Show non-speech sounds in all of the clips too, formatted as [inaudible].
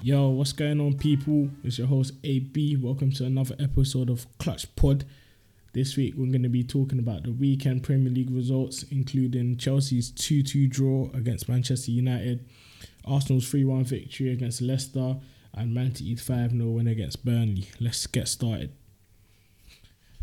Yo, what's going on, people? It's your host AB. Welcome to another episode of Clutch Pod. This week, we're going to be talking about the weekend Premier League results, including Chelsea's 2 2 draw against Manchester United, Arsenal's 3 1 victory against Leicester, and Man City's 5 0 win against Burnley. Let's get started.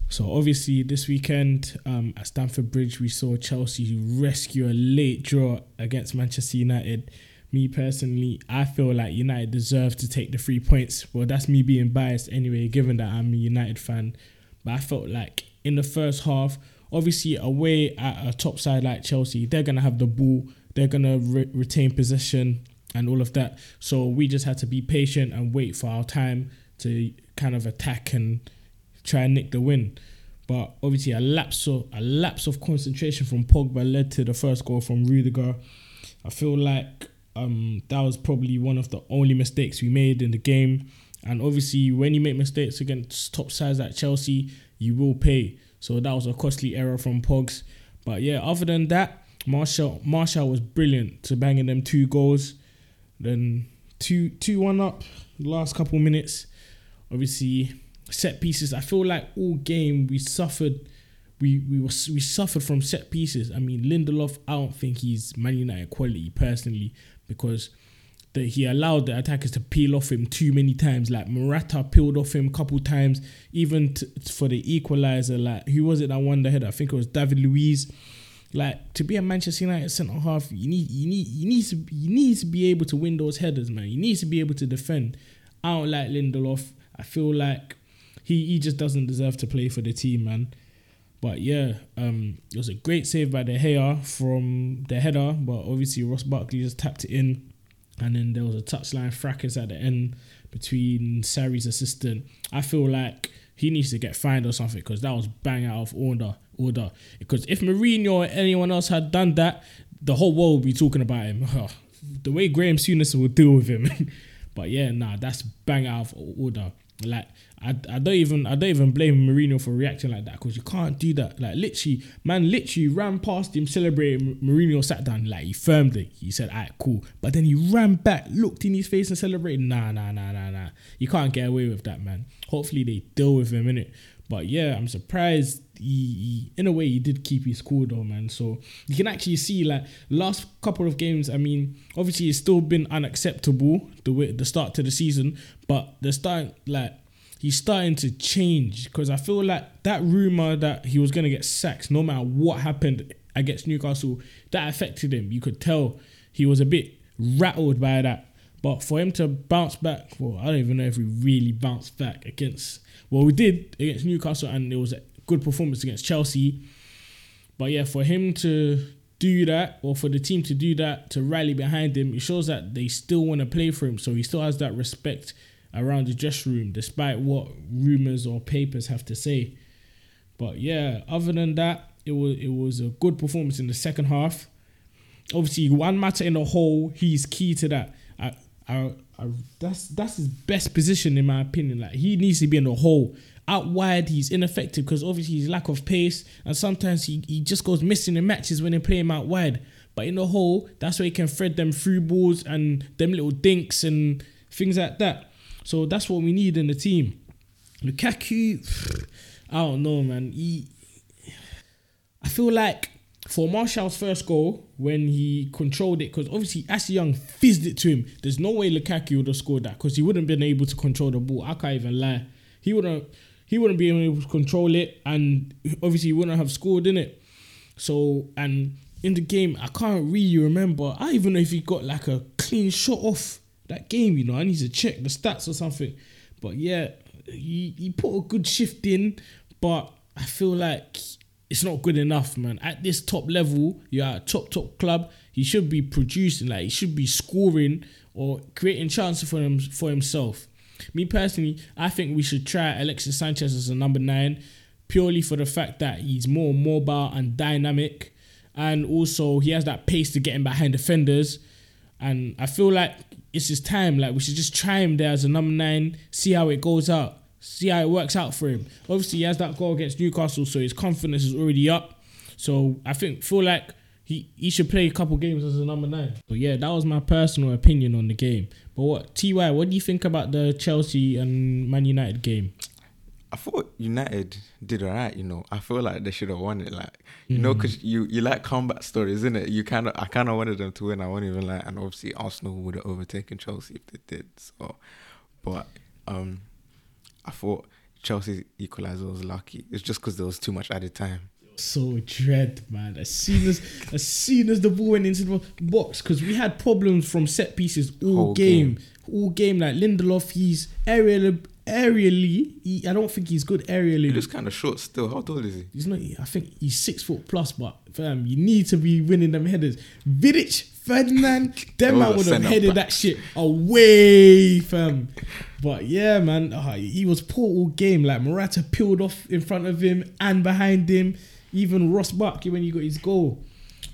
So obviously this weekend um, at Stamford Bridge we saw Chelsea rescue a late draw against Manchester United. Me personally, I feel like United deserve to take the three points. Well, that's me being biased anyway, given that I'm a United fan. But I felt like in the first half, obviously away at a top side like Chelsea, they're gonna have the ball, they're gonna re- retain possession and all of that. So we just had to be patient and wait for our time to kind of attack and try and nick the win. But obviously, a lapse of a lapse of concentration from Pogba led to the first goal from Rudiger. I feel like um, that was probably one of the only mistakes we made in the game. And obviously, when you make mistakes against top sides like Chelsea, you will pay. So that was a costly error from Pogs. But yeah, other than that, Martial Martial was brilliant to banging them two goals. Then two two one up last couple minutes. Obviously, set pieces. I feel like all game we suffered. We we were we suffered from set pieces. I mean, Lindelof. I don't think he's Man United quality personally because the, he allowed the attackers to peel off him too many times. Like Morata peeled off him a couple times. Even t- for the equalizer, like who was it that won the header? I think it was David Luiz. Like to be a Manchester United centre half, you need you need you need to you need to be able to win those headers, man. You need to be able to defend. I don't like Lindelof. I feel like he he just doesn't deserve to play for the team, man. But yeah, um, it was a great save by De Gea from the header, but obviously Ross Barkley just tapped it in, and then there was a touchline fracas at the end between Sarri's assistant. I feel like he needs to get fined or something because that was bang out of order. Order because if Mourinho or anyone else had done that, the whole world would be talking about him. [laughs] the way Graham Souness will deal with him. [laughs] but yeah, nah, that's bang out of order. Like I, I don't even I don't even blame Mourinho for reacting like that because you can't do that. Like literally, man, literally ran past him celebrating. Mourinho sat down, like he firmed it. He said, "Alright, cool." But then he ran back, looked in his face, and celebrated. Nah, nah, nah, nah, nah. You can't get away with that, man. Hopefully they deal with him in it. But yeah, I'm surprised. He, he, in a way, he did keep his cool though, man. So you can actually see like last couple of games. I mean, obviously it's still been unacceptable the way the start to the season, but the start like he's starting to change because I feel like that rumor that he was gonna get sacked, no matter what happened against Newcastle, that affected him. You could tell he was a bit rattled by that. But for him to bounce back, well, I don't even know if we really bounced back against. Well, we did against Newcastle, and it was a good performance against Chelsea. But yeah, for him to do that, or for the team to do that, to rally behind him, it shows that they still want to play for him. So he still has that respect around the dressing room, despite what rumors or papers have to say. But yeah, other than that, it was it was a good performance in the second half. Obviously, Juan Mata in the hole, he's key to that. I, I, I, that's that's his best position in my opinion. Like he needs to be in the hole. Out wide, he's ineffective because obviously his lack of pace, and sometimes he, he just goes missing in matches when they play him out wide. But in the hole, that's where he can thread them through balls and them little dinks and things like that. So that's what we need in the team. Lukaku, I don't know, man. He, I feel like for Martial's first goal, when he controlled it, because obviously Ashley Young fizzed it to him. There's no way Lukaku would have scored that because he wouldn't have been able to control the ball. I can't even lie. He wouldn't. He wouldn't be able to control it, and obviously he wouldn't have scored in it. So and in the game, I can't really remember. I even know if he got like a clean shot off that game, you know, I need to check the stats or something. But yeah, he, he put a good shift in, but I feel like it's not good enough, man. At this top level, you're at a top, top club. He should be producing, like he should be scoring or creating chances for him for himself. Me personally, I think we should try Alexis Sanchez as a number nine, purely for the fact that he's more mobile and dynamic, and also he has that pace to get him behind defenders. And I feel like it's his time. Like we should just try him there as a number nine, see how it goes out, see how it works out for him. Obviously, he has that goal against Newcastle, so his confidence is already up. So I think feel like he he should play a couple games as a number nine. But yeah, that was my personal opinion on the game. But what Ty, what do you think about the Chelsea and Man United game? I thought United did alright. You know, I feel like they should have won it. Like you know, because you you like combat stories, isn't it? You kind of I kind of wanted them to win. I won't even like, and obviously Arsenal would have overtaken Chelsea if they did. So, but um, I thought Chelsea equalizer was lucky. It's just because there was too much added time. So dread, man. As soon as as soon as the ball went into the box, because we had problems from set pieces all game, game. all game. Like Lindelof, he's aerial, aerially. He, I don't think he's good aerially. He looks kind of short still. How tall is he? He's not. I think he's six foot plus, but fam, you need to be winning them headers. Vidic, Ferdinand, [laughs] them man would have headed that shit away, fam. But yeah, man, uh, he was poor all game. Like Morata peeled off in front of him and behind him. Even Ross Barkley when he got his goal.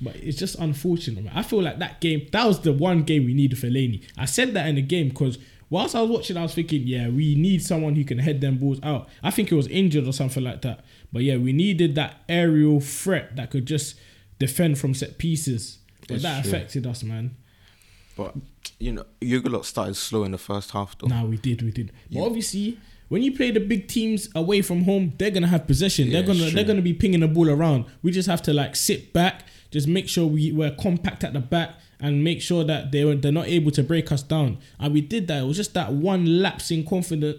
But it's just unfortunate. Man. I feel like that game, that was the one game we needed Fellaini. I said that in the game because whilst I was watching, I was thinking, yeah, we need someone who can head them balls out. I think it was injured or something like that. But yeah, we needed that aerial threat that could just defend from set pieces. But It's that true. affected us, man. But you know, Klopp started slow in the first half though. Nah, we did, we did. But obviously, when you play the big teams away from home, they're gonna have possession. Yeah, they're gonna they're gonna be pinging the ball around. We just have to like sit back, just make sure we we're compact at the back, and make sure that they were they're not able to break us down. And we did that. It was just that one lapse in confident,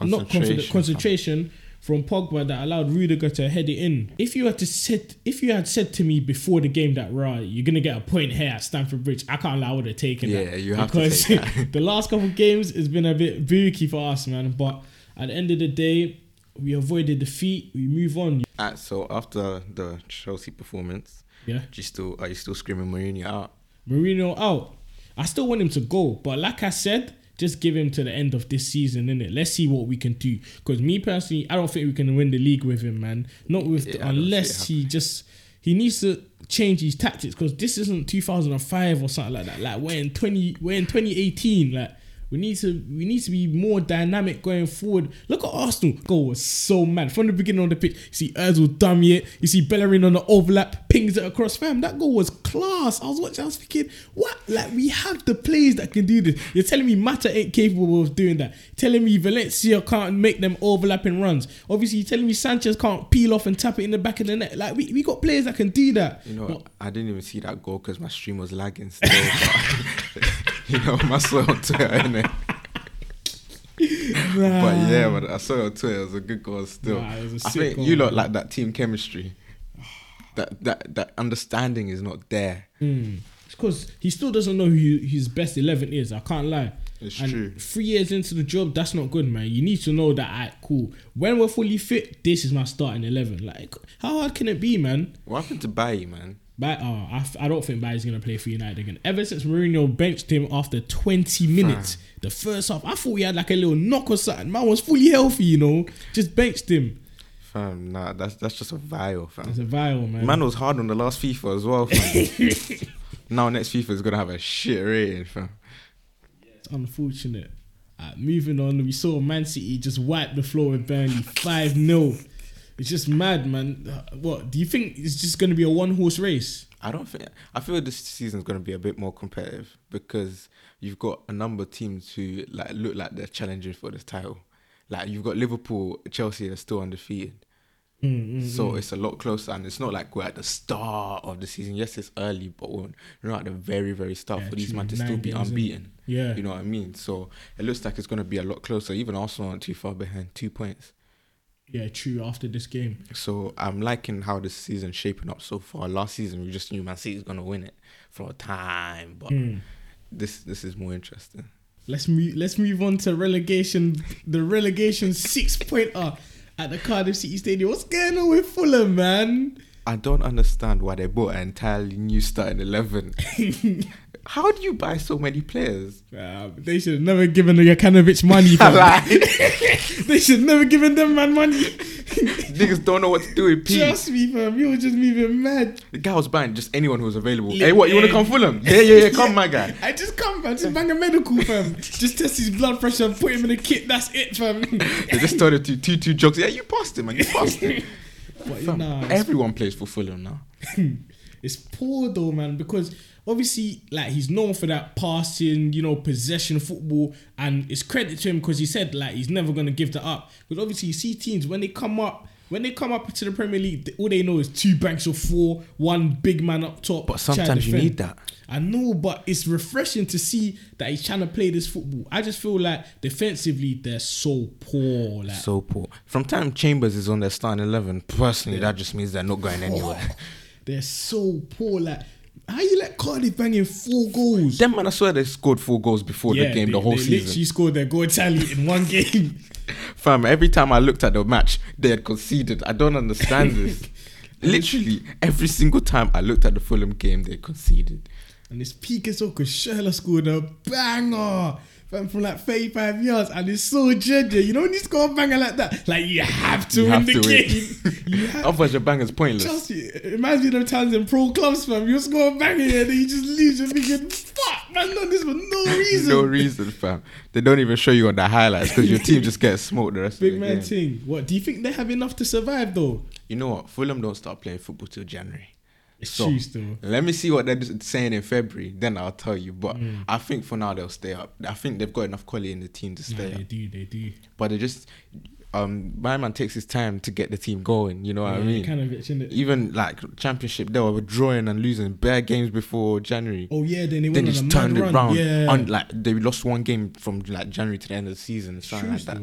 not confident Concentration. from Pogba that allowed Rudiger to head it in. If you had to said, if you had said to me before the game that right, you're gonna get a point here at Stamford Bridge, I can't lie, I would have taken that. Yeah, you have to because take that. [laughs] the last couple of games has been a bit booky for us, man. But at the end of the day, we avoided defeat. We move on. Uh, so after the Chelsea performance, Yeah, do you still are you still screaming Mourinho out? Mourinho out. I still want him to go, but like I said, just give him to the end of this season, innit? Let's see what we can do. Because me personally, I don't think we can win the league with him, man. Not with Yeah, I unless he just he needs to change his tactics. Because this isn't 2005 or something like that. Like we're in 20, we're in 2018. Like we need to we need to be more dynamic going forward. Look at Arsenal. Goal was so mad from the beginning of the pitch. You see Özil dumb it. You see Bellerin on the overlap, pings it across. Fam, that goal was class. I was watching. I was thinking, what? Like we have the players that can do this. You're telling me Mata ain't capable of doing that. telling me Valencia can't make them overlapping runs. Obviously, you're telling me Sanchez can't peel off and tap it in the back of the net. Like we, we got players that can do that. You know, But- I didn't even see that goal because my stream was lagging still. [laughs] [laughs] [laughs] you know, my saw it on Twitter, innit? But yeah, but I saw it on Twitter. It was a good goal still. Nah, it was a I think goal, you lot man. like that team chemistry. That that that understanding is not there. Mm. It's because he still doesn't know who his best 11 is. I can't lie. It's and true. Three years into the job, that's not good, man. You need to know that, alright, cool. When we're fully fit, this is my starting 11. Like, how hard can it be, man? What happened to Bailly, man? But oh, I, I don't think Bailly's gonna play for United again. Ever since Mourinho benched him after 20 minutes, the first half, I thought he had like a little knock or something. Man was fully healthy, you know. Just benched him. Fam, nah, that's that's just a vile, fam. It's a viral man. Man was hard on the last FIFA as well, fam. [laughs] now next FIFA is gonna have a shit rating, fam. It's unfortunate. Uh, moving on, we saw Man City just wipe the floor with Burnley 5 0. It's just mad, man. What do you think? It's just going to be a one horse race? I don't think. I feel this season's going to be a bit more competitive because you've got a number of teams who like look like they're challenging for this title. Like you've got Liverpool, Chelsea are still undefeated, Mm, so it's a lot closer. And it's not like we're at the start of the season. Yes, it's early, but we're not at the very, very start Yeah, for these men to still be in. unbeaten. Yeah. You know what I mean? So it looks like it's going to be a lot closer. Even Arsenal aren't too far behind, two points. Yeah, true. After this game. So I'm liking how this season's shaping up so far. Last season we just knew Man City City's gonna win it for a time, but Mm. this this is more interesting. Let's move. Let's move on to relegation. The relegation six pointer at the Cardiff City Stadium. What's going on with Fulham, man? I don't understand why they bought an entirely new starting eleven. [laughs] how do you buy so many players? Uh, they should have never given the Jokanovic money. [laughs] [laughs] they should have never given them man money. [laughs] niggas don't know what to do with P. Trust me, fam. You were just moving mad. the guy was buying just anyone who was available. Yeah. Hey, what you want to come Fulham? Yeah, yeah, yeah. Come, my guy. I just come, fam. Just bang a medical, fam. just test his blood pressure, and put him in a kit. That's it, fam. They just started to two two jokes. Yeah, you passed him, man. You passed him. but Fam, nah, everyone plays for Fulham now. It's poor though, man, because obviously, like he's known for that passing, you know, possession football, and it's credit to him because he said like he's never gonna give that up. Because obviously, you see teams when they come up. When they come up to the Premier League, all they know is two banks of four, one big man up top. But sometimes you need that. I know, but it's refreshing to see that he's trying to play this football. I just feel like defensively they're so poor. Like So poor. From time Chambers is on their starting eleven, personally, that just means they're not going [laughs] anywhere. [laughs] they're so poor. Like how you let Cardiff bang in four goals? Them man, I swear they scored four goals before the game, they, the whole they season. literally scored their goal tally in one [laughs] game. Fam, every time I looked at the match, they had conceded. I don't understand [laughs] this. Literally, every single time I looked at the Fulham game, they conceded. and this peak is well because Schürrle scored a banger from, from like 35 yards and it's so ginger. You know when you score a banger like that, like you have to You win have the to win. game. [laughs] you have Otherwise, your banger's pointless. Chelsea, imagine them times in pro clubs, fam. You score a banger here, then you just lose. You're thinking, fuck, man, done this for [laughs] no reason. no reason, fam. They don't even show you on the highlights because your team just gets smoked the rest Big of the. Big man game. thing. What do you think they have enough to survive though? You know what? Fulham don't start playing football till January. So. Let me see what they're saying in February. Then I'll tell you. But Mm. I think for now they'll stay up. I think they've got enough quality in the team to stay they up. do, they do. But they just, um, my man takes his time to get the team going. You know what I mean? kind of itch? Even like championship, they were drawing and losing bare games before January. Oh yeah, then they then they just turned it run. round. Yeah, On, like they lost one game from like January to the end of the season, something like that.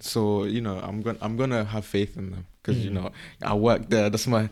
So you know, I'm gonna I'm gonna have faith in them because you Mm. know I work there. That's my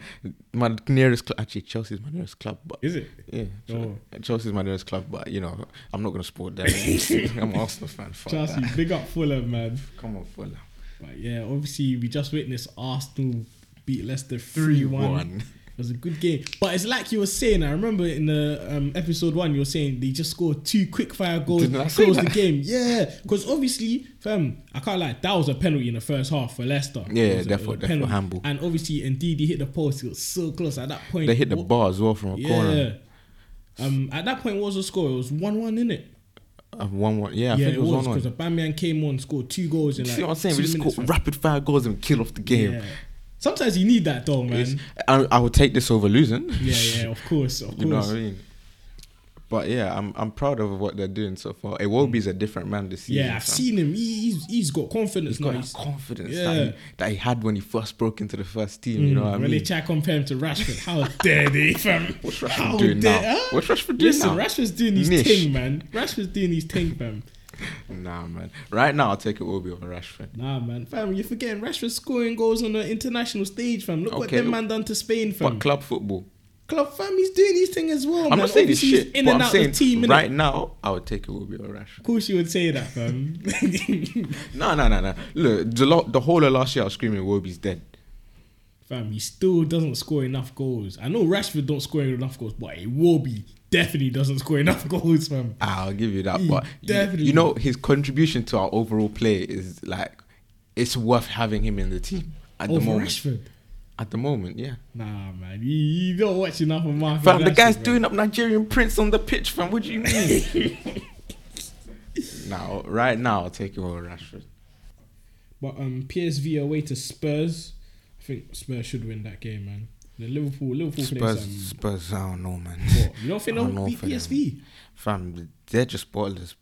my nearest club. Actually, Chelsea's my nearest club, but Is it? yeah, Oh. Chelsea's my nearest club. But you know, I'm not gonna support them. [laughs] [laughs] I'm an Arsenal fan. Fuck Chelsea, that. big up Fulham, man. Come on, Fulham. But yeah, obviously we just witnessed Arsenal beat Leicester three one. It was a good game. But it's like you were saying, I remember in the um, episode one, you were saying they just scored two quick fire goals Didn't to say close the game. Yeah, because obviously, fam, I can't lie, that was a penalty in the first half for Leicester. Yeah, It was therefore- it was a therefore penalty. handball. And obviously, indeed, he hit the post. It was so close at that point. They hit the what- bar as well from a corner. Yeah. corner. Um, at that point, what was the score? It was one-one, innit? Uh, one one. Yeah, I yeah, think it it was because one. Aubameyang came on, scored two goals in like. See what I'm saying? We just minutes, score rapid fire goals and kill off the game. Yeah. Sometimes you need that though, It's- man. I, I would take this over losing. Yeah, yeah, of [laughs] course, of course. You know what I mean? But yeah, I'm I'm proud of what they're doing so far. Iwobi's mm. a different man this season. Yeah, I've fam. seen him. He, he's he's got confidence He's now. got He's- that confidence Yeah. that, he, that he had when he first broke into the first team. You know what I mm, mean? when mean? they try to compare him to Rashford, how dare they, [laughs] fam? What's How Rashford doing dare- now? huh? What's Rashford doing Listen, now? Rashford's doing his Nish. thing, man. Rashford's doing his thing, fam. [laughs] Nah, man. Right now, I'll take Iwobi over Rashford. Nah, man, fam, you're forgetting Rashford scoring goals on the international stage, fam. Look what Okay, that look- man done to Spain, fam. But club football, Club fam, he's doing his thing as well, I'm man. not saying Obviously, he's shit. in but and I'm out saying of team, innit? right now, I would take Iwobi over Rashford. Of course, you would say that, fam. No, no, no, no. Look, the, lo- the whole of last year, I was screaming Iwobi's dead. fam, he still doesn't score enough goals. I know Rashford don't score enough goals, but Iwobi definitely doesn't score enough [laughs] goals, fam. I'll give you that. He But you, definitely- you know, his contribution to our overall play is like, it's worth having him in the team at the moment. Rashford. At the moment, yeah. Nah, man, you, you don't watch enough of Marcus Fam, the guy's man. doing up Nigerian Prince on the pitch, fam. What do you mean? [laughs] now, right now, I'll take him over Rashford. But um, PSV away to Spurs. I think Spurs should win that game, man. The Liverpool, Liverpool Spurs, plays um, Spurs, I don't know, man. what? You don't think they'll beat PSV? Fam, they're just spoilers.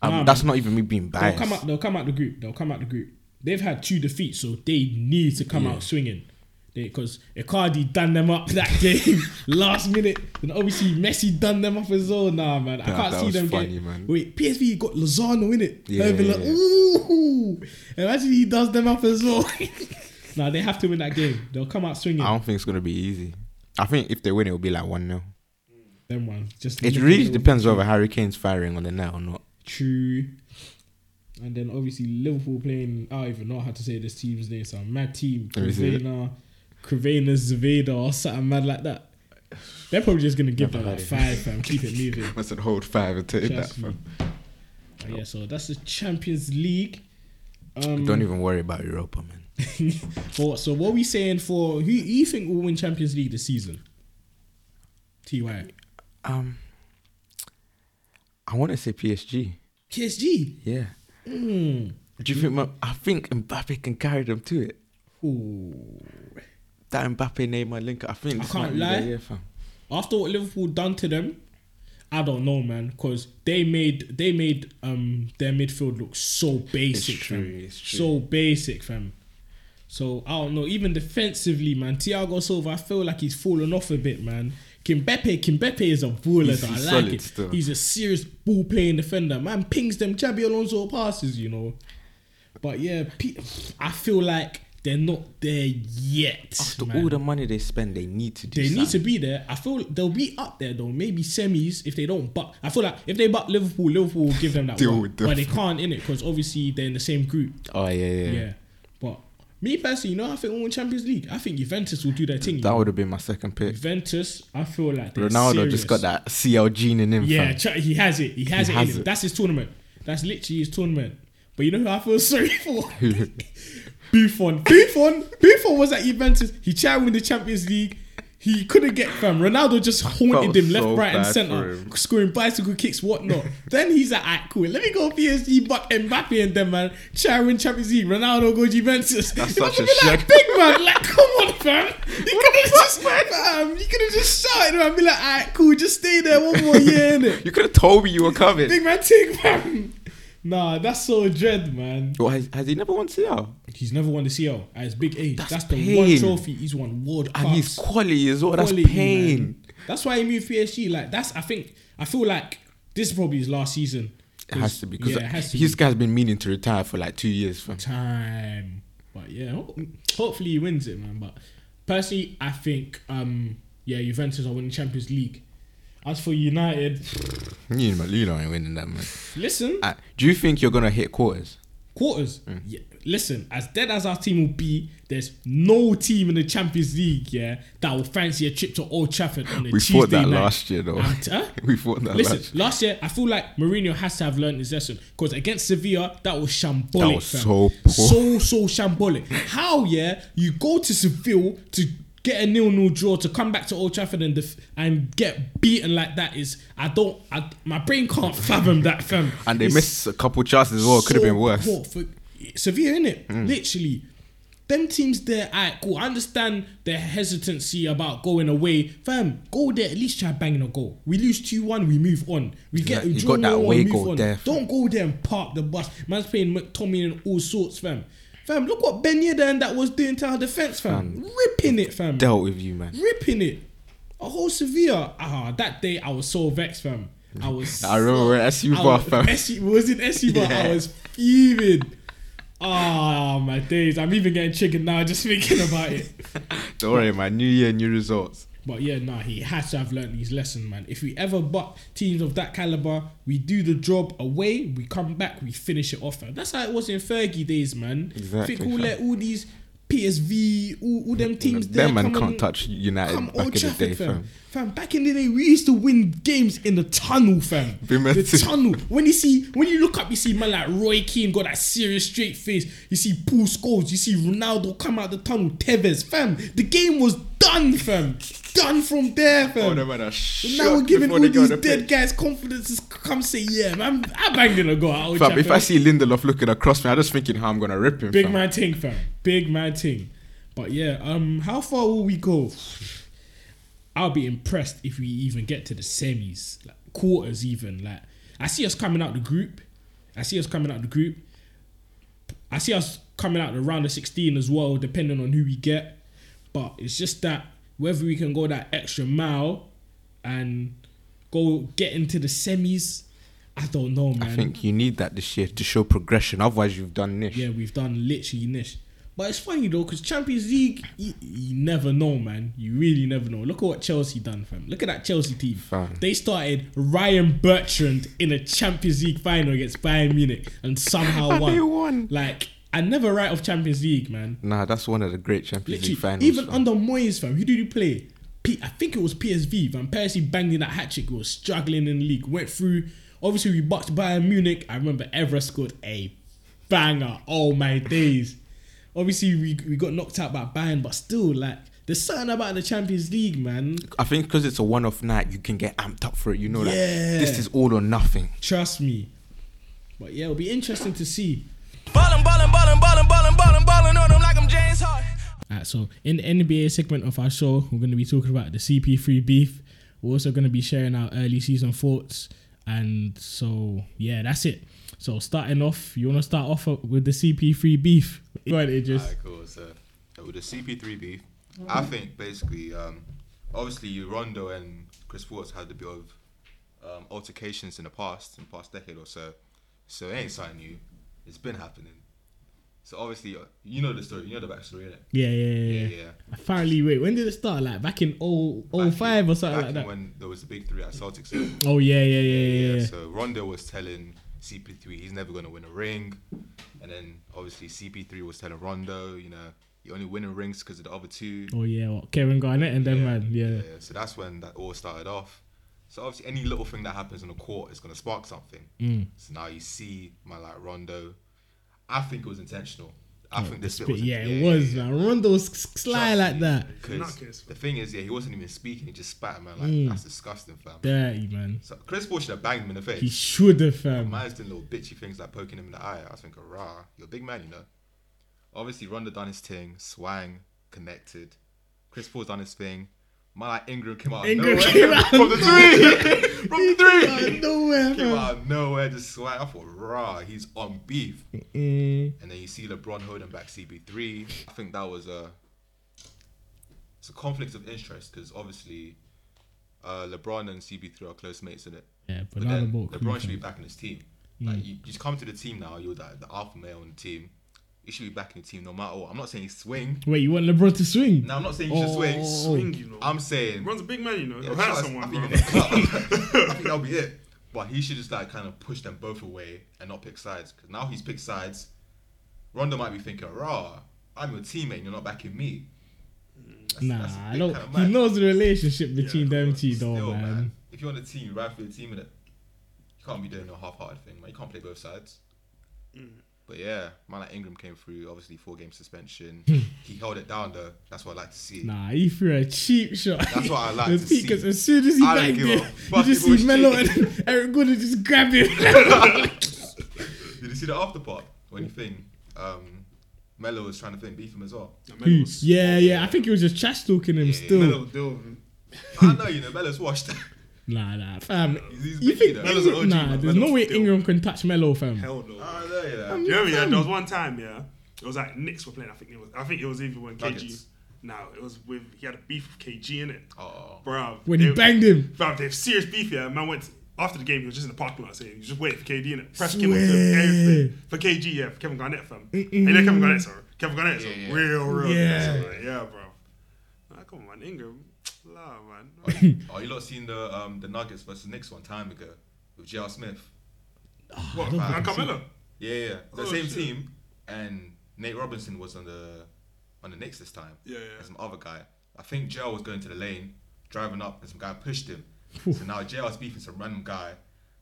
Um, Nah, that's man. not even me being bad They'll come out. They'll come out the group. They'll come out the group. They've had two defeats, so they need to come Yeah. out swinging. Because Icardi done them up that [laughs] game last minute, and obviously Messi done them up as well. Nah, man, I Nah, can't see them funny, get. man. Wait, PSV got Lozano in it. Yeah, I'd be yeah, like, yeah. ooh, imagine he does them up as well. [laughs] nah, they have to win that game. They'll come out swinging. I don't think it's gonna be easy. I think if they win, it'll be like one 0 them ones. Just It really depends whether Harry Kane's firing on the net or not. True. And then obviously Liverpool playing. I don't even know how to say this team's name. Some mad team. Let me see. Crevena, Crevena Zaveda or something mad like that. They're probably just gonna give them like five fam. Keep it moving. [laughs] I said hold five and take that. Trust me. Fam. But yeah, so that's the Champions League. Um, Don't even worry about Europa, man. [laughs] well, so what we saying for who you think will win Champions League this season? Ty Um, I want to say PSG. PSG. Yeah. Mm. Do you think? My, I think Mbappe can carry them to it. Ooh. that Mbappe Neymar link. I think I can't lie. year, after what Liverpool done to them, I don't know, man, because they made they made um their midfield look so basic, true, fam. it's true. So basic, fam. So I don't know. Even defensively, man, Thiago Silva, I feel like he's fallen off a bit, man. Kimpembe, Kimpembe is a baller. He's- though. I like it. still. He's a serious ball playing defender. Man, pings them Xabi Alonso passes, you know. But yeah, I feel like they're not there yet. After man. all the money they spend, they need to do They need to be there. I feel they'll be up there though. Maybe semis if they don't. But I feel like if they butt Liverpool, Liverpool will give them that [laughs] Deal one. But they can't in it because obviously they're in the same group. Oh yeah, yeah. Yeah. But me personally, you know, I think we'll win Champions League. I think Juventus will do their thing. That would have been my second pick. Juventus, I feel like they're Ronaldo serious. just got that CL gene in him. Yeah, fam. he has it. He has He it. has in him. it. That's his tournament. That's literally his tournament. But you know who I feel [laughs] sorry for? [laughs] Buffon. Buffon. Buffon was at Juventus. He tried with the Champions League. He couldn't get fam. Ronaldo just haunted him left, so right, and center, scoring bicycle kicks, whatnot. [laughs] then he's like, alright, cool. Let me go PSG, but Mbappe and them man. Try win Champions League. Ronaldo go Juventus. That's [laughs] such a be like, big man. Like, come on, fam. [laughs] You could have just, fam. You could have just shouted and be like, alright, cool. Just stay there one more year, innit? You could have told me you were coming. Big man ting, fam. Nah, that's so dread, man. Well, has, has he never won CL? He's never won the CL at his big age. That's, That's the one pain. trophy he's won. World And Cups. he's quality as well. That's Quality, pain. man. That's why he moved PSG. Like that's. I think. I feel like this is probably his last season. It has to be because Yeah, it has to his be. guy's been meaning to retire for like two years. Fam. time. But yeah, ho- hopefully he wins it, man. But personally, I think um yeah, Juventus are winning Champions League. As for United, You know, you know, ain't winning that man. listen, Uh, do you think you're gonna hit quarters? quarters. Mm. Yeah, listen, as dead as our team will be, there's no team in the Champions League, yeah, that will fancy a trip to Old Trafford on a We Tuesday thought that night. last year, though. And, huh? [laughs] we thought that Listen, last. last year I feel like Mourinho has to have learned his lesson because against Sevilla that was shambolic. That was so poor. so so shambolic. How yeah you go to Seville to get a nil nil draw to come back to Old Trafford and def- and get beaten like that is I don't I, my brain can't fathom that fam. And they It's missed a couple chances as well. Could have so been worse. for Sevilla innit? Mm. Literally. Them teams there, alright, cool. I understand their hesitancy about going away. Fam, go there, at least try banging a goal. We lose 2 1, we move on. We get we You draw got that 1-1, away move goal on. there. Don't go there and park the bus. Man's playing McTominay and all sorts, fam. Fam, look what Ben Yedder and that was doing to our defense, fam. Ripping it, fam. Dealt with you, man. Ripping it. A whole Sevilla. Ah, that day I was so vexed, fam. I was. [laughs] I remember when SU I bar, fam. SU, was it SU bar? I [laughs] was fuming. Ah, my days. I'm even getting chicken now just thinking about it. [laughs] Don't worry, man. New year, new results. But yeah, nah, he has to have learned his lesson, man. If we ever butt teams of that caliber, we do the job away, we come back, we finish it off. That's how it was in Fergie days, man. Exactly, Think all, let all these PSV, all, all them teams there. Them man can't and- touch United Come back in the day, fam. fam. fam. Back in the day, we used to win games in the tunnel, fam. [laughs] The tunnel. When you see, when you look up, you see man like Roy Keane got that serious straight face. You see Paul Scholes. You see Ronaldo come out the tunnel. Tevez, fam. The game was done, fam. Done from there, fam. Oh, them man are now we're giving all these dead pitch. guys confidence to come say, yeah, man, I banged in a goal. Fam, if I see Lindelof looking across me, I'm just thinking how I'm gonna rip him. Big fam. man ting, fam. Big man ting. But yeah, um, how far will we go? I'll be impressed if we even get to the semis, like quarters, even. Like I see us coming out the group. I see us coming out the group. I see us coming out the round of sixteen as well, depending on who we get. But it's just that whether we can go that extra mile and go get into the semis, I don't know, man. I think you need that this year to show progression. Otherwise, you've done niche. Yeah, we've done literally niche. But it's funny though, because Champions League, you, you never know, man. You really never know. Look at what Chelsea done, fam. Look at that Chelsea team. Fam. They started Ryan Bertrand in a Champions League final against Bayern Munich and somehow won. [laughs] they won. Like, I never write off Champions League, man. Nah, that's one of the great Champions Literally, League finals. even fam. under Moyes, fam, who did you play? P- I think it was PSV. Van Persie banged in that hat trick. Was struggling in the league. Went through. Obviously, we boxed Bayern Munich. I remember Evra scored a banger. Oh my days. Obviously, we, we got knocked out by Bayern, but still, like, there's something about the Champions League, man. I think because it's a one-off night, you can get amped up for it. You know, like this is all or nothing. Trust me. But yeah, it'll be interesting to see. Ballin', ballin', ballin', ballin', ballin', ballin', ballin' on them like I'm James Harden. Alright, so in the NBA segment of our show, we're going to be talking about the CP3 beef. We're also going to be sharing our early season thoughts, and so yeah, that's it. So starting off, you want to start off with the CP3 beef? Go ahead, Idris. Alright, cool. So with the CP3 beef, I think basically, um, obviously Rondo and Chris Paul had a bit of um, altercations in the past, in the past decade or so. So it ain't something new. It's been happening. So obviously, uh, you know the story. You know the backstory, innit? Yeah, yeah, yeah. Yeah, yeah. yeah. Apparently, wait, when did it start? Like back in 0, 05 in- or something like that? When there was the big three at Celtics. Oh yeah, yeah, yeah, yeah. yeah. So Rondo was telling CP3 he's never gonna win a ring, and then obviously CP3 was telling Rondo, you know, you only winning rings because of the other two. Oh yeah, what, Kevin Garnett and then man. Yeah. So that's when that all started off. So obviously, any little thing that happens on the court is gonna spark something. Mm. So now you see man like Rondo. I think it was intentional. I think this bit was yeah, it was man. Rondo was sly Trust like me. that. Because the thing is, yeah, he wasn't even speaking. He just spat, man. Like Mm. that's disgusting, fam. Dirty man. So Chris Paul should have banged him in the face. He should have fam. Man's doing little bitchy things like poking him in the eye. I was thinking, rah, you're a big man, you know. Obviously, Rondo done his thing, swang, connected. Chris Paul's done his thing. Man like Ingram came out of Ingram nowhere. came out [laughs] [laughs] from the three. from the three. Nowhere, came out of nowhere, just swang. I thought, rah, he's on beef. Mm. And then you see LeBron holding back CP3. I think that was a it's a conflict of interest because obviously uh, LeBron and CP3 are close mates in it. Yeah, But banana then. LeBron should be back in his team. Like Mm. you, you just come to the team now. You're the, the alpha male on the team. You should be back in the team no matter what. I'm not saying he swing. Wait, you want LeBron to swing? No, I'm not saying he should swing. Oh. Swing, you know. I'm saying Ron's a big man, you know. yeah, He'll hurt someone, I think, he'll get cut. I think that'll be it. But he should just like kind of push them both away and not pick sides. Because now he's picked sides. Rondo might be thinking, "Raw, I'm your teammate. You're not backing me." That's- Nah, that's a I bit don't. kinda He mad. knows the relationship between Yeah, them but two, Still, though, man. If you're on the team, you ride for your team and it. You can't be doing a half-hearted thing, man. You can't play both sides. Mm. But yeah, man, like Ingram came through. Obviously, four-game suspension. Hmm. he held it down though. That's what I like to see. Nah, he threw a cheap shot. That's what I like The to peak, see. 'cause as soon as he I don't banged it, you just if it was see Melo and [laughs] Eric Gordon just grab him. [laughs] Did you see the after part when you think um, Melo was trying to think beef him as well? Nah, Who? Yeah, yeah. I think he was just trash talking him Yeah, still. Melo deal with him. I know, you know, Melo's washed. [laughs] Nah, nah, fam. He's- he's you think though. Melo's an Ingram, OG, nah? man. There's no Melo's way still- Ingram can touch Melo, fam. Hell no. I know, you know. Do you remember? Yeah, there was one time, yeah. It was like Knicks were playing. I think it was. I think it was even when KG. Nuggets. No, it was with. He had a beef with KG in it, Oh, bro. When he banged him. Bro, they have serious beef. Yeah, man went after the game. He was just in the parking lot saying, he was just waiting for KD in it. Press came up to Swear. everything for KG. Yeah, for Kevin Garnett, fam. And you know Kevin Garnett, sorry. Kevin Garnett is a yeah. real, real. Yeah. Yeah, like, yeah, bro. Nah, come on, man. Ingram, [tsk] nah, man. [laughs] oh, you lot seen the um the Nuggets versus Knicks one time ago with J.R. Smith? what? fam. Man, Carmelo. Yeah, yeah, the Oh, same shit. team, and Nate Robinson was on the on the Knicks this time. Yeah, and yeah. some other guy. I think JR was going to the lane, driving up, and some guy pushed him. so now JR's beefing some random guy.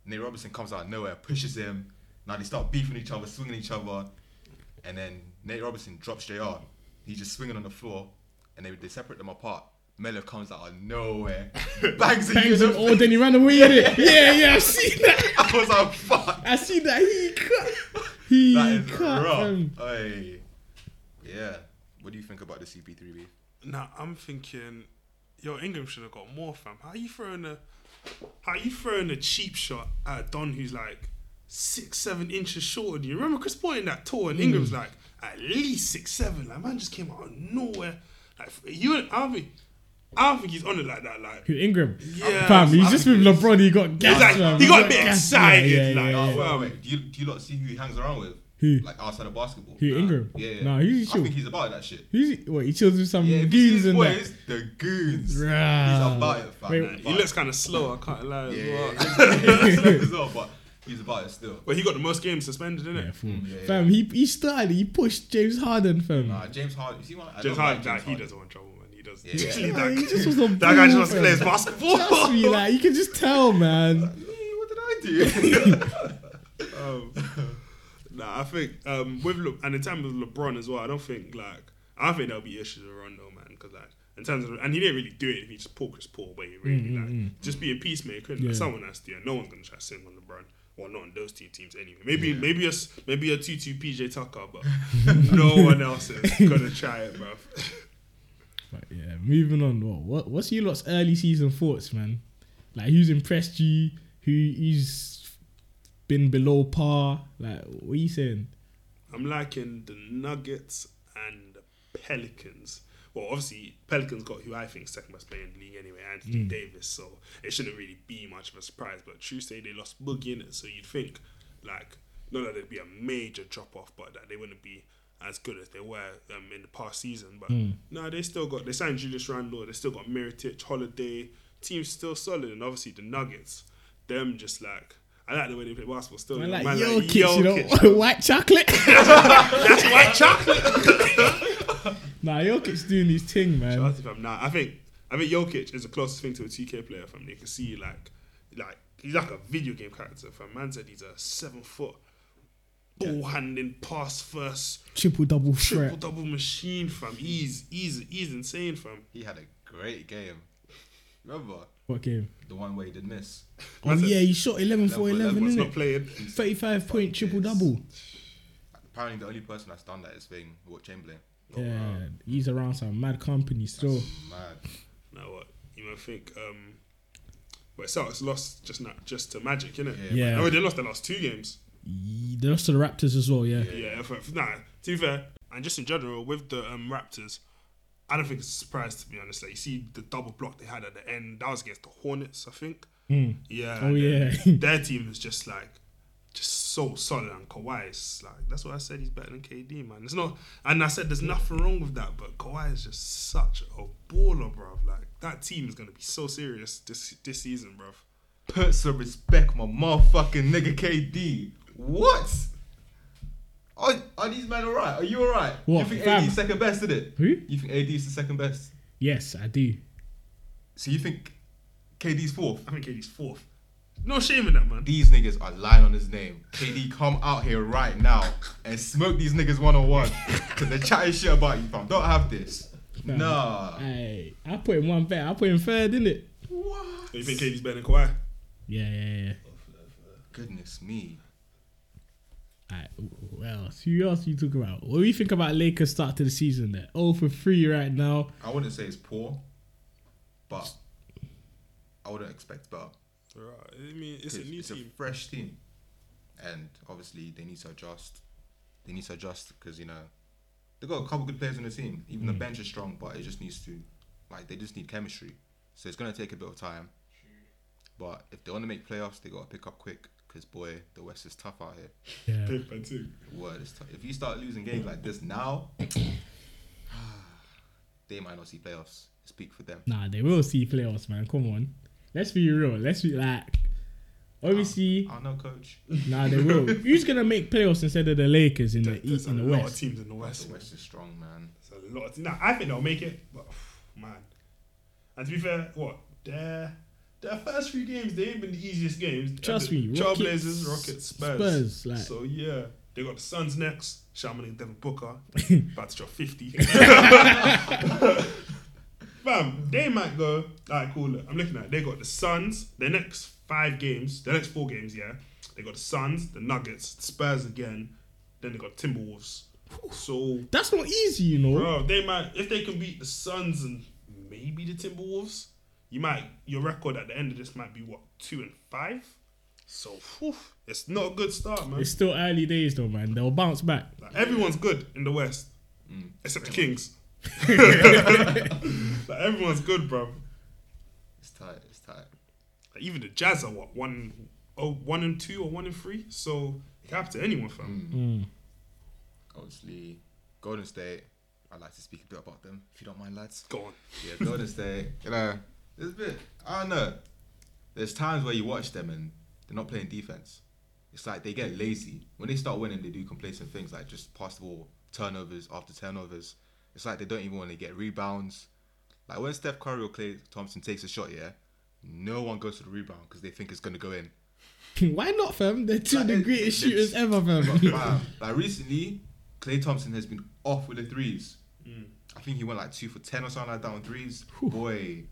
Nate Robinson comes out of nowhere, pushes him. Now they start beefing each other, swinging each other, and then Nate Robinson drops JR. He's just swinging on the floor, and they they separate them apart. Melo comes out of nowhere, [laughs] bangs him. Bangs in him. Oh, then he ran away with it. [laughs] Yeah, yeah. I see that. [laughs] I was like, fuck. I see that. He cut. He That is cut. rough. fam. Hey. Yeah. What do you think about the CP3 beef? Now I'm thinking, yo, Ingram should have got more, fam. How you throwing a, how you throwing a cheap shot at Don who's like six, seven inches shorter than you? Remember Chris Paul in that tour, and Ingram's mm. like at least six, seven. Like man just came out of nowhere. Like you, and I don't think, I don't think he's on it like that. Like Who Ingram? Yeah. fam. He's I just with he is. LeBron. He got gas. like- fam. he got a bit gas. excited, Yeah, yeah, like, yeah, Oh, yeah. wait, wait, wait. Do you, do you lot see who he hangs around with? Who? Like outside of basketball? Who, Ingram? Yeah, yeah. Nah, he's I chill. think he's about that shit. He's, what, he chills with some Yeah, if you see goons his and boys, that. the goons. Rah. He's about it, fam. Wait, He's he about looks kind of slow. I can't lie. as Yeah, well. yeah, yeah. He's slow as well, but he's about it still. But he got the most games suspended, didn't Yeah, it? fool. Mm, yeah, Fam, he, he started. He pushed James Harden, fam. Nah, James Harden. You see what? I James don't Harden, like nah, James he Harden. doesn't want trouble, man. He does. Yeah. Literally, Nah, that, he just was on that guy just wants to play his basketball. Trust me, like you can just tell, man. Hey, what did I do? [laughs] um, nah, I think um, with Le- and in terms of LeBron as well, I don't think like I think there'll be issues with Rondo, man, because like in terms of and he didn't really do it if he just pulled Chris Paul away, really Mm, mm, like mm. just be a peacemaker. and Yeah. Someone has to, yeah, no one's gonna try to sing on LeBron. Well, not on those two teams anyway. Maybe maybe a maybe a two two PJ Tucker, but [laughs] no one else is gonna try it, bruv. [laughs] But yeah, moving on. What, what what's your lot's early season thoughts, man? Like who's impressed you? Who who's been below par? Like what are you saying? I'm liking the Nuggets and the Pelicans. Well, obviously, Pelicans got who I think second best player in the league anyway, Anthony hmm. Davis. So it shouldn't really be much of a surprise. But Tuesday they lost Boogie in it, so you'd think like not that there'd be a major drop off, but that they wouldn't be as good as they were um, in the past season. But no, they still got they signed Julius Randle. They still got Mirotic, Holiday. Team's still solid, and obviously the Nuggets, them just like. I like the way they play basketball still. Man, you know, like man, Jokic, you know, [laughs] white chocolate. [laughs] [laughs] That's white chocolate. nah, Jokic doing his thing, man. Shout out to fam. Nah, I think I think Jokic is the closest thing to a 2K player fam. You can see like like he's like a video game character fam. Man said he's a seven foot ball handing pass first Triple double triple threat. double machine fam. He's he's he's insane fam. He had a great game. Remember What game? the one where he did miss? Oh Man said yeah, he shot 11 for 11 11, was He's innit? not playing. 35 point triple double. Apparently, the only person that's done that is Thing, Wilt Chamberlain. Yeah, he's around some mad company still. Mad. Now what? You might think um but Celtics lost just not just to Magic, innit? Yeah. Oh, they lost the last two games. Ye- They lost to the Raptors as well, yeah. Yeah, if, if, nah. To be fair, and just in general with the um, Raptors, I don't think it's a surprise to be honest. Like you see the double block they had at the end, that was against the Hornets, I think. Mm. Yeah. Oh, yeah. then [laughs] Their team is just like, just so solid and Kawhi is like that's what I said. He's better than KD, man. It's not, and I said there's nothing wrong with that, but Kawhi is just such a baller, bro. Like that team is gonna be so serious this this season, bro. Put some respect, my motherfucking nigga KD. What? Are, are these men alright? Are you alright? What, You think fam? AD's second best, is it? Who? You think AD is the second best? Yes, I do. So you think KD's fourth? I think KD's fourth. No shame in that, man. These niggas are lying on his name. KD, come out here right now and smoke these niggas one on one. Cause they're chatting shit about you, fam. Don't have this. Nah. Nah. I I put him one better. I put him third, innit? What? You think KD's better than Kawhi? Yeah, yeah, yeah. Goodness me. Alright, what else? Who else you talking about? What do you think about Lakers start to the season there? Oh for three right now. I wouldn't say it's poor, but I wouldn't expect better. Right. I mean, it's a 'Cause new it's team. a fresh team, and obviously they need to adjust. They need to adjust because you know they got a couple good players on the team. Even the mm. bench is strong, but it just needs to like they just need chemistry. So it's gonna take a bit of time. But if they want to make playoffs, they gotta pick up quick. Cause boy, the West is tough out here. Yeah. Paper too. Word is tough. If you start losing games like this now, [sighs] they might not see playoffs. Speak for them. Nah, they will see playoffs, man. Come on. Let's be real. Let's be like obviously I don't know, coach. nah they will. [laughs] Who's gonna make playoffs instead of the Lakers in the There's East a in the lot of West? teams in the West. The West is strong, man. There's a lot. Of teams. Nah, I think they'll make it, but [sighs] man. And to be fair, what their their first few games they ain't been the easiest games. Trust me, Trailblazers, Rockets, Rockets, Spurs. Spurs, like- so yeah, they got the Suns next. Shaman and Devin Booker [laughs] about to drop fifty. [laughs] Fam, they might go. Alright, cool. Look, I'm looking at. It. They got the Suns. Their next five games, their next four games, yeah. They got the Suns, the Nuggets, the Spurs again. Then they got Timberwolves. So That's not easy, you know. Bro, they might if they can beat the Suns and maybe the Timberwolves, you might your record at the end of this might be what two and five. So whew, it's not a good start, man. It's still early days though, man. They'll bounce back. Like, everyone's good in the West Mm. except the Kings. [laughs] like, everyone's good, bro. It's tight. It's tight. Like, even the Jazz are what one oh one and two or one and three. So it can happen to anyone, fam. Mm. Obviously, Golden State. I'd like to speak a bit about them, if you don't mind, lads. Go on. Yeah, Golden State. You know, there's a bit. I don't know. There's times where you watch them and they're not playing defense. It's like they get lazy when they start winning. They do complacent things like just pass the ball, turnovers after turnovers. It's like they don't even want to get rebounds. Like when Steph Curry or Klay Thompson takes a shot, yeah, no one goes to the rebound because they think it's gonna go in. [laughs] Why not, fam? They're two of the greatest it's- shooters ever, But, fam. [laughs] fam, like recently, Klay Thompson has been off with the threes. Mm. I think he went like two for ten or something like that on threes. Boy,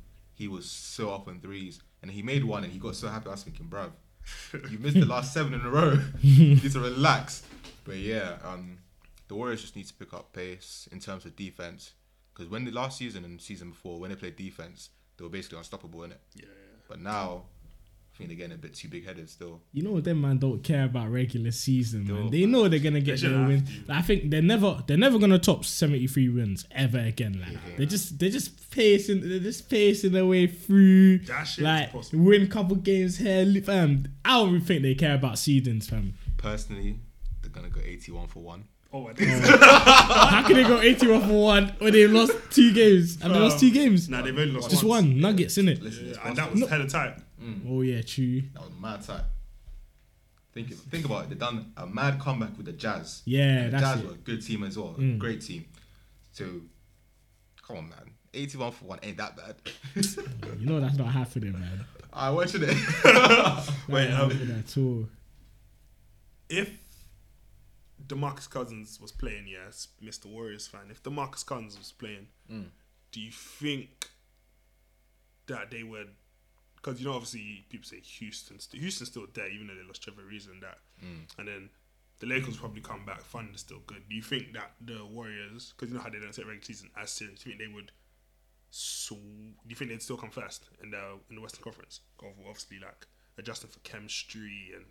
he was so off on threes, and he made one, and he got so happy. I was thinking, bruv, [laughs] You missed the last seven in a row. [laughs] you need to relax. But yeah, um, the Warriors just need to pick up pace in terms of defense. Because when the last season and season before, when they played defense, they were basically unstoppable in it. Yeah. But now, I think they're getting a bit too big headed still. You know them man don't care about regular season, man. Don't, They know they're gonna [laughs] get their win. have to. I think they're never they're never gonna top seventy three wins ever again. Like they're just they're just pacing they're just pacing their way through. That shit is like possible. win couple games here, li- fam. I don't even think they care about seedings, fam. Personally, they're gonna go eighty-one for one. Oh my [laughs] days. How can they go eighty one for one when they lost two games and they lost two games? Nah, they've only lost Just once. one Nuggets, innit? Listen, it's Yeah, and possible. that was hella tight. Oh yeah, true. That was mad tight. Think think about it. They done a mad comeback with the Jazz. Yeah, the that's Jazz it. were a good team as well. Mm. Great team. So, come on, man. 81 for one ain't that bad. [laughs] You know that's not happening, man. I watching it. [laughs] Wait, Not um, happening at all. if DeMarcus Cousins was playing, yes, Mr. Warriors fan. If DeMarcus Cousins was playing, Mm. do you think that they would? Because you know, obviously, people say Houston. Houston's still there, even though they lost Trevor Ariza and that. And then the Lakers probably come back. Thunder's still good. Do you think that the Warriors, because you know how they don't take regular season as serious, do you think they would? So, do you think they'd still come first in the in the Western Conference? Obviously, like adjusting for chemistry and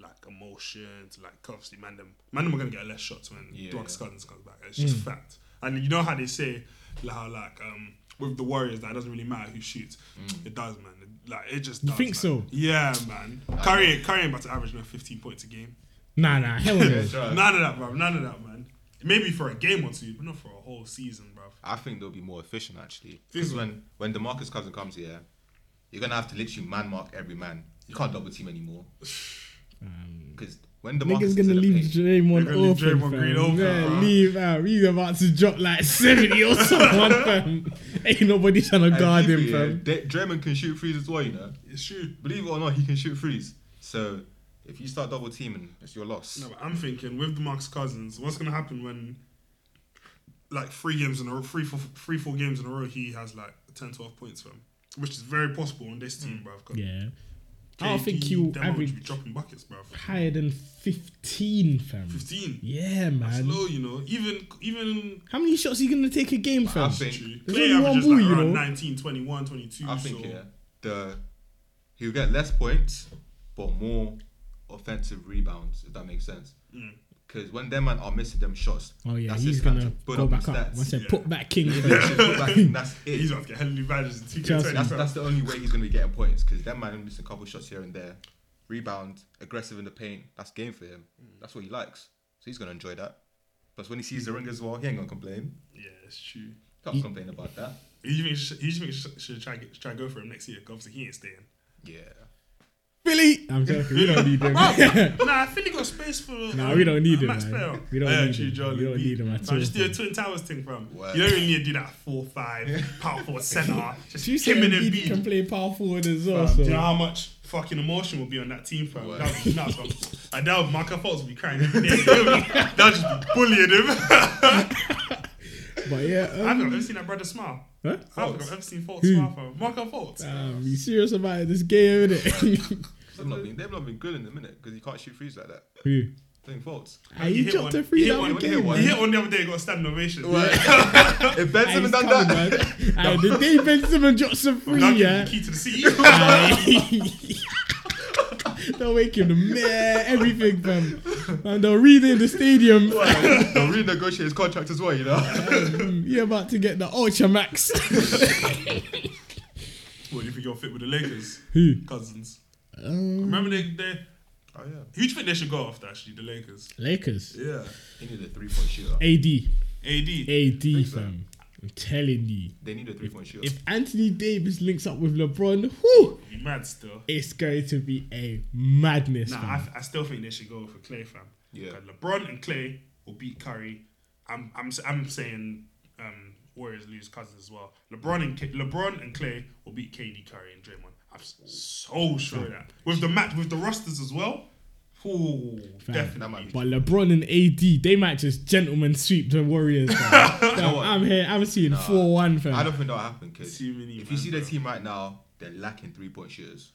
like emotions, like obviously, man, them man, them are gonna get less shots when Yeah. DeMarcus Cousins comes back. It's just fact. And you know how they say like, how like um with the Warriors that it doesn't really matter who shoots. It does, man. It- like it just. You think man. so? Yeah, man. Curry, Curry about to average no 15 points a game. Nah, nah, [laughs] hell no. None of that, bro. None of that, man. Maybe for a game or two, but not for a whole season, bro. I think they'll be more efficient actually. Think Because when when DeMarcus Cousins comes here, you're gonna have to literally man mark every man. You can't double team anymore. [sighs] Um, Because when DeMarcus Niggas gonna leave paint- Draymond They're gonna leave open, Draymond fam. Green open, Yeah, bro. leave out. He's about to drop like 70 or [laughs] something, fam. Ain't nobody trying to And guard him, people, yeah, fam. Da- Draymond can shoot threes as well, you know. It's true. Believe it or not, he can shoot threes. So if you start double teaming, it's your loss. No, but I'm thinking with DeMarcus Cousins, what's gonna happen when like three games in a row, three, four, three, four games in a row, he has like 10, 12 points for him, which is very possible on this team, mm. bro. Yeah. I don't think he'll be average dropping buckets, bro. higher than 15, fam. 15. Yeah, That's man. low, you know. Even even How many shots are you going to take a game, fam? I fam? think True. There's Klay only one averages ball, like you around know. 19, 21, 22. I think so yeah, the he'll get less points, but more offensive rebounds. If that makes sense. Mm. Because when them man are missing them shots, Oh, yeah, that's he's his time going to to build go up back his up. Once I Yeah. put back King, He fam. literally put back in, that's [laughs] it. he's about to get hella new badges in 2K20. Trust me. That's that's the only way he's gonna be getting points because that man missing a couple shots here and there, rebound, aggressive in the paint. That's game for him. Mm. That's what he likes. So he's gonna enjoy that. Plus, when he sees the ring as well, he ain't gonna complain. yeah, it's true. Can't complain about that. Who do you think should, who you think should, should try get, try go for him next year? 'Cause obviously he ain't staying. Yeah. Philly! I'm joking. We don't need him. [laughs] nah, I think he got space for. Nah, um, we don't need him, Max man. We don't Yeah, need actually, him. Joel We don't need him at Nah, all, Just do a twin towers thing, fam. Word. You don't really need to do that four five power forward center. [laughs] Just You say him and Embiid can play power forward as well. So. Do you know how much fucking emotion will be on that team, fam? Word. That would be nuts, fam. [laughs] And that would Markelle Fultz would be crying every day. That would just be bullying him. But yeah, I've um, never seen that brother smile. Huh? I've never seen Fultz Who? smile, fam. Markelle Fultz. Um, you serious about this game, innit? [laughs] They've not been, they've not been good in a minute because you can't shoot threes like that. Who? Playing faults. Ah, he hit dropped one. a free He hit that one. one He hit one. He hit one the other day, got a standing ovation. [laughs] [laughs] if Ben Aye, Simmons he's done coming, that, man. Aye, the day Ben Simmons drops a free, Now give him yeah. the key to the city. Aye. They'll make him the mayor, everything, fam. [laughs] And they'll read in the stadium. [laughs] they'll renegotiate his contract as well, you know. Um, You're about to get the Ultra Max. [laughs] What do you think you'll fit with the Lakers? Who? Cousins. Um, Remember they, they Oh yeah. who do you think they should go after actually? The Lakers. Lakers. Yeah. He needed a three point shooter. AD. AD. AD, so. fam. I'm telling you. They need a three point shooter. If Anthony Davis links up with LeBron, whew, Be mad still. it's going to be a madness, Nah. I, I still think they should go for Klay, fam. Yeah. 'Cause LeBron and Klay will beat Curry. I'm I'm s- I'm saying um, Warriors lose Cousins as well. LeBron and K- LeBron and Klay will beat KD, Curry, and Draymond. I'm so sure of that with the match with the rosters as well. Ooh, That definitely. might be But LeBron and AD, they might just gentlemen sweep the Warriors. fam. [laughs] Fam. I'm here. I'm seeing four one, fam. I don't think that'll happen because Too many if you man, see the team right now, they're lacking three point shooters.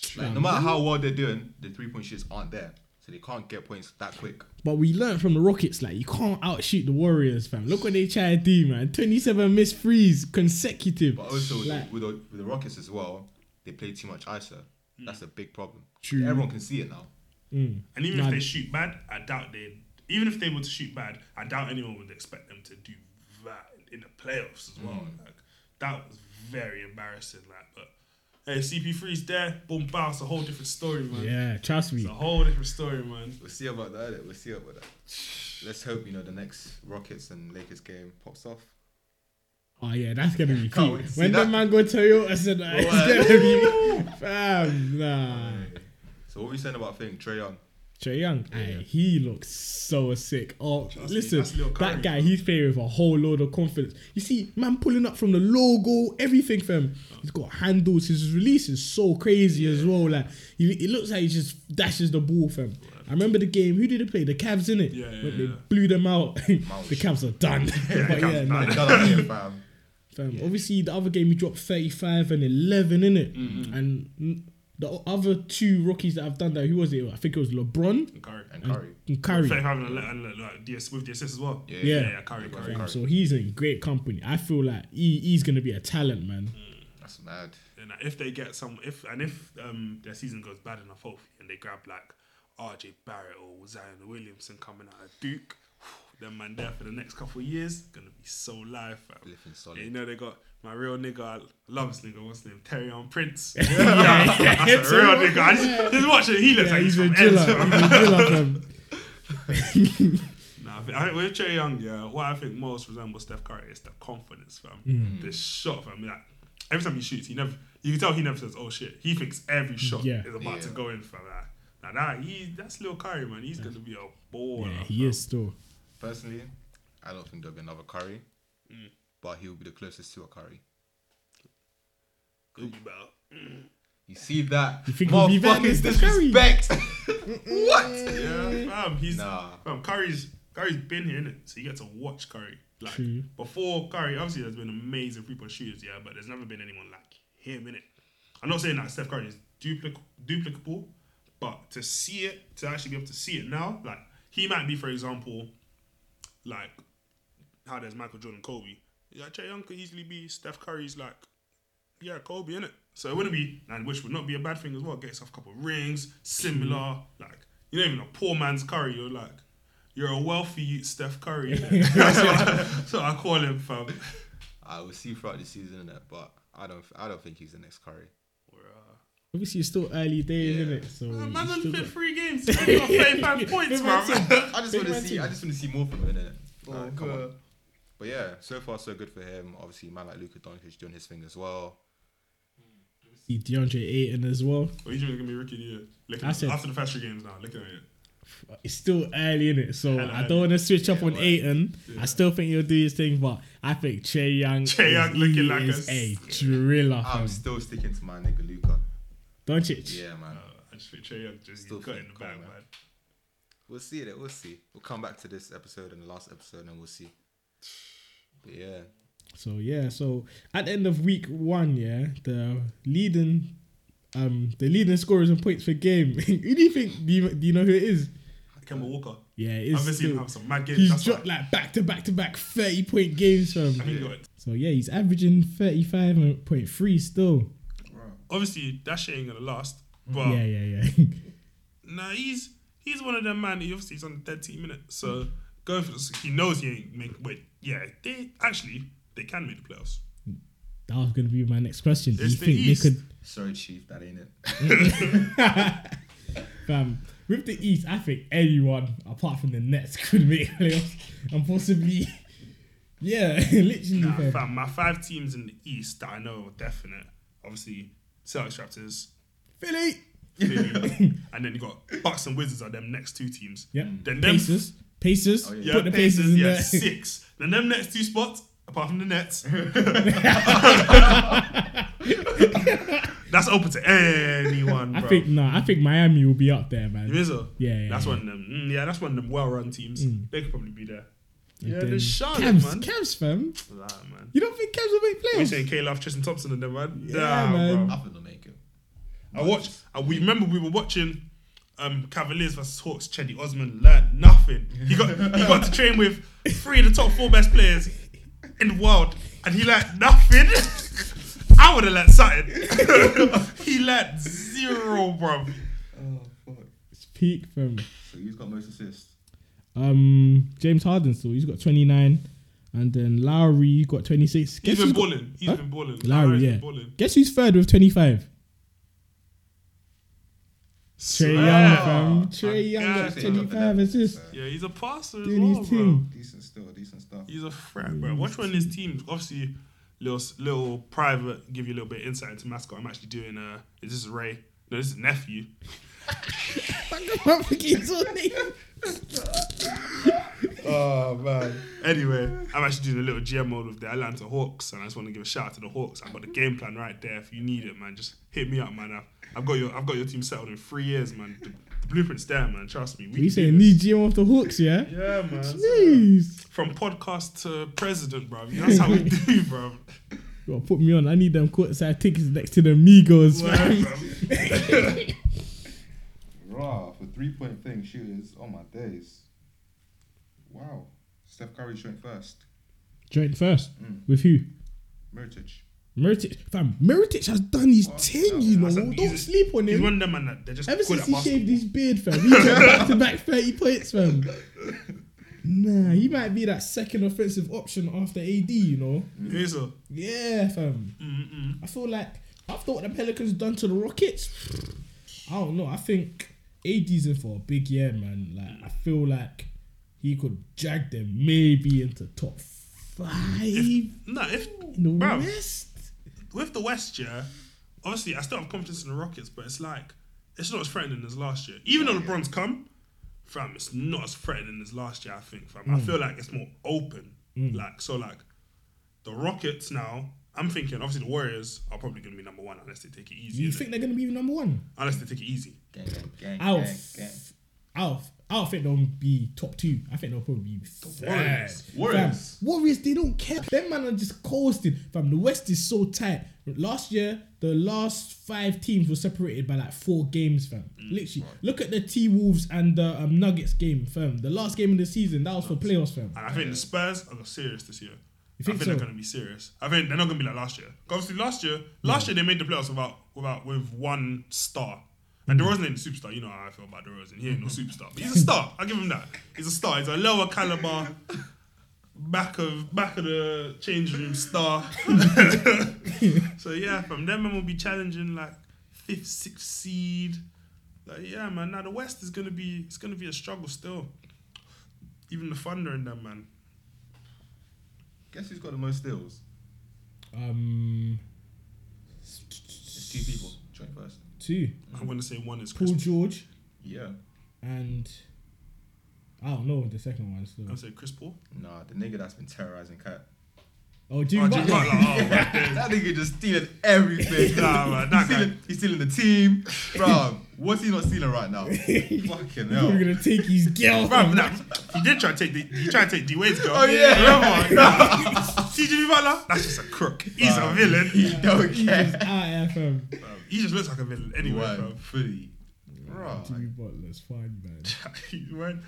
true. Like, no matter how well they're doing, the three point shooters aren't there, so they can't get points that quick. But we learned from the Rockets, like you can't outshoot the Warriors, fam. Look what they try to do, man. Twenty-seven missed threes consecutive. But also Like- with, the, with the Rockets as well, they play too much ISO. That's a big problem. True. Everyone can see it now. Mm. And even Nah, if they shoot bad, I doubt they. Even if they were to shoot bad, I doubt anyone would expect them to do that in the playoffs as well. Like that was very embarrassing. Like, but hey, CP3's there. Boom, bounce. A whole different story, man. Yeah, trust me. It's a whole different story, man. We'll see about that. We'll see about that. Let's hope you know the next Rockets and Lakers game pops off. Oh yeah, that's gonna be [laughs] Can't peak. wait to see When the that. man go Toyota I said that, it's gonna be fam. Nah. So what were you saying about thing Trae Young? Trae Young, aye, he looks so sick. Oh, me, listen, that guy, he's playing with a whole load of confidence. You see, man pulling up from the logo, everything fam. He's got handles. His release is so crazy as well. Like, he, it looks like he just dashes the ball, fam. I remember the game. Who did they play? The Cavs, in it. Yeah, yeah, when they blew them out. [laughs] the Cavs are done. [laughs] but yeah, Cavs nah, fam. fam. Obviously, the other game he dropped thirty-five and eleven in it, Mm-hmm. and mm, the other two rookies that have done that. Who was it? I think it was LeBron And Curry. And Curry. and Curry. Faith having a le- like the with the assist as well. Yeah. Yeah. yeah, yeah Curry, Curry. Fam, So he's in great company. I feel like he, he's gonna be a talent, man. That's mad. And if they get some, if and if um their season goes bad enough, hopefully, and they grab like RJ Barrett or Zion Williamson coming out of Duke, then man there for the next couple of years gonna be so live, fam. Looking solid. And you know they got my real nigga, I love this nigga. What's his name? Taurean Prince. [laughs] yeah, yeah, That's a real nigga. I just, just watch it. He looks Yeah, like he's he's, a from driller. He's a. [laughs] Nah, I think, I think with Trae Young, yeah, what I think most resembles Steph Curry is the confidence, fam. Mm. The shot, fam. Like, every time he shoots, he never. You can tell he never says, "Oh shit." He thinks every shot Yeah. is about to go in, fam. Like, now that he, that's Lil Curry, man. He's gonna be a baller. Yeah, he is still. Personally, I don't think there'll be another Curry, mm. but he will be the closest to a Curry. Who you better? [clears throat] You see that? You think he'll be better than Motherfucking Steph Curry? disrespect. [laughs] what? Yeah, fam. He's Nah. fam. Curry's Curry's been here, innit? So you get to watch Curry. Like True. before Curry, obviously there's been amazing three point shooters, yeah, but there's never been anyone like him in it. I'm not saying that Steph Curry is duplic- duplicable, but to see it, to actually be able to see it now, like he might be, for example, like how there's Michael Jordan, Kobe. Yeah, Trae Young could easily be Steph Curry's like, yeah, Kobe in it. So it wouldn't be, and which would not be a bad thing as well. Get yourself a couple of rings, similar, like you're not even a poor man's Curry. You're like, you're a wealthy youth Steph Curry. innit? [laughs] that's, what I, that's what I call him, fam. I will see throughout the season, innit? But I don't. I don't think he's the next Curry. Obviously, it's still early days, Yeah. isn't it? So Man, he's man's still only got- three games. [laughs] He's got 35 [laughs] points, man man. I just want to see. I just want to see more from him, innit? Oh, Like, come on. But yeah, so far so good for him. Obviously, man like Luka Doncic doing his thing as well. See DeAndre Ayton as well. Well, he's gonna be rookie the year. Look I said- after the first three games now. Look at it. It's still early in it, so Hella I don't want to switch up on well, Ayton. I still think he'll do his thing, but I think Trae Young, Trae is, looking like is a a driller. I'm fam. still sticking to my nigga Luka. Doncic. Yeah, man. Uh, I just think Trae Young just Still he's got it in the bag, man. man. We'll see it. We'll see. We'll come back to this episode and the last episode, and we'll see. But yeah, So yeah, so at the end of week one, yeah, the leading, um, the leading scorers and points per game. [laughs] who do you think? Do you, do you know who it is? Kemba Walker. Yeah, it I've is. been seeing him have some mad games. he's That's dropped why. like back to back to back thirty point games from. I think he. So yeah, he's averaging thirty five point three still. Obviously, that shit ain't gonna last. Mm, but Yeah, yeah, yeah. [laughs] nah, he's he's one of them man. He obviously he's on the 13 minutes, so going for this. He knows he ain't make. Wait, yeah, they actually they can make the playoffs. that was gonna be my next question. Do you the think East. they could? sorry, Chief, that ain't it. [laughs] Fam, with the East, I think anyone apart from the Nets [laughs] could make playoffs and possibly, yeah, literally. Nah, fam. fam, my five teams in the East that I know are definite. Obviously, Celtics, Raptors, Philly. Philly, [laughs] and then you got Bucks and Wizards are them next two teams. Yeah. Then them Pacers. Pacers. Oh, yeah. Yeah, Put the Pacers, Pacers in yeah, there. six. Then them next two spots, apart from the Nets, [laughs] that's open to anyone. I Bro. think no. I think Miami will be up there, man. You think so? Yeah, yeah, That's yeah. one of them. Mm, yeah, that's one of them well-run teams. Mm. They could probably be there. And Yeah, the there's Charlotte, Cavs, man. Cavs, fam. Nah, man. You don't think Cavs will make You playoffs? saying K Love, Tristan Thompson, and them man? Yeah, nah, man. bro. I think they'll make it. I watched. And we remember we were watching um, Cavaliers versus Hawks. Cedi Osman learned nothing. He got he got to train with three of the top four best players in the world, and he learned nothing. [laughs] I would have learned something. [laughs] he learned zero, bro. Oh fuck. It's peak fam. So he's got most assists? Um, James Harden still he's got 29, and then Lowry got 26. He's Guess been who's got- balling. He's Huh? been balling. Lowry, Lowry's yeah. been balling. Guess who's third with 25? Trae Young, fam. Trae Young got 25 assists. Yeah, he's a passer as Doing well, his bro. thing. Decent still, decent stuff. He's a threat, bro. Watch one of his teams. Obviously, little little private. Give you a little bit of insight into mascot. I'm actually doing. Uh, this is Ray. No, this is nephew. I forget his own name. Oh man. Anyway, I'm actually doing a little GM mode with the Atlanta Hawks, and I just want to give a shout out to the Hawks. I've got the game plan right there. If you need it, man, just hit me up, man. I've, I've got your I've got your team settled in three years, man. The, the blueprint's there, man. Trust me. We You can do saying this. new GM of the Hawks, yeah? Yeah, man. Jeez. From podcast to president, bro. That's how we [laughs] do, bro. You gotta put me on. I need them courtside tickets next to the Migos, Word, fam. [laughs] bro. For three point thing shooters. Oh my days. Wow. Steph Curry joint first. Joint first. Mm. With who? Mirotic. Mirotic. Fam, Mirotic has done his Oh, thing, you know. Don't a- sleep on He's him. one of them, man. That they're just Ever since he basketball. shaved his beard, fam, he got [laughs] back to back 30 points, fam. [laughs] Nah, he might be that second offensive option after AD, you know. He's a- Yeah, fam. mm-mm. I feel like after what the Pelicans done to the Rockets, I don't know. I think AD's in for a big year, man. Like I feel like he could drag them maybe into top five No, if in the Bruv. West. with the West, yeah, obviously I still have confidence in the Rockets, but it's like it's not as threatening as last year. Even though LeBron's come, fam, it's not as threatening as last year. I think, fam. Mm. I feel like it's more open. Like so, like the Rockets now. I'm thinking, obviously, the Warriors are probably going to be number one unless they take it easy. You innit? think they're gonna be number one? unless they take it easy. Gang, gang, gang, I'll, gang, gang. I'll, I don't think they'll be top two. I think they'll probably be third. Warriors. Fam, Warriors. Warriors, they don't care. Them man are just coasting. Fam, the West is so tight. Last year, the last five teams were separated by like four games, fam. Mm, Literally, look at the T Wolves and the um, Nuggets game, fam. The last game of the season, that was for playoffs, fam. And I think the Spurs are serious this year. You think I think so? they're going to be serious. I think they're not going to be like last year. Obviously, last year, last year they made the playoffs without without with one star. And Mm. DeRozan ain't a superstar. You know how I feel about DeRozan. He ain't no superstar. But he's a star. I give him that. He's a star. He's a lower caliber, back of back of the change room star. [laughs] so yeah, from them man will be challenging like fifth, sixth seed. Like yeah, man. Now the West is gonna be it's gonna be a struggle still. Even the Thunder and them man. Guess who's got the most steals? Um, It's two people. Joint first. two. I'm gonna say one is Chris. Paul George Yeah. and I don't know the second one still. I'll say Chris Paul. Nah, the nigga that's been terrorizing KAT. Oh, Jimmy Oh, Jimmy Butler. Butler. Oh, [laughs] right there. that nigga just stealing everything. Nah, man, he's, guy. stealing, he's stealing the team. Bro, what's he not stealing right now? [laughs] Fucking hell. We're gonna take his [laughs] girl. Bro, nah, he did try to take the, he tried to take D Wade's girl. Oh, yeah. [laughs] Remember? See Jimmy Butler? That's just a crook. He's a villain. He don't He's care. just out here, fam. He just looks like a villain anyway, Word, bro. fully. Bro, Jimmy Butler's fine, man. He went-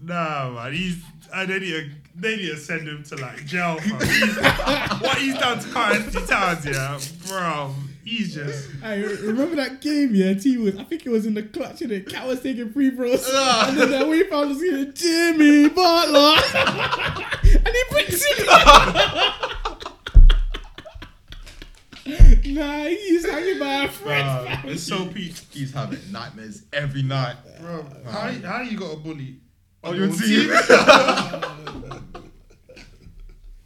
Nah, man. He's. I they need to. They need to send him to like jail. He's, what he's done to Karl-Anthony Towns, yeah, bro. He's just. I remember that game, yeah. T was, I think it was in the clutch, and it KAT was taking free throws, [laughs] ah. and then that we found was here, Jimmy Butler, [laughs] and he brings it. [laughs] nah, he's hanging by a friend. Bro, it's so peak. he's having nightmares every night. Bro, how, how you got a bully On your team.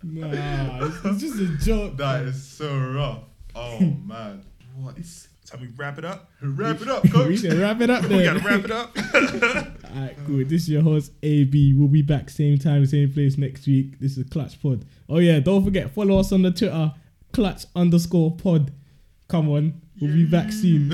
Nah, it's, it's just a joke. that is so rough. Oh, man. What? Time we wrap it up. Wrap it up, [laughs] we coach. can wrap it up [laughs] We there. gotta wrap it up. [laughs] Alright, cool. This is your host AB. We'll be back same time, same place next week. This is Clutch Pod. Oh yeah, don't forget follow us on the Twitter, Clutch underscore Pod. Come on, we'll be back soon.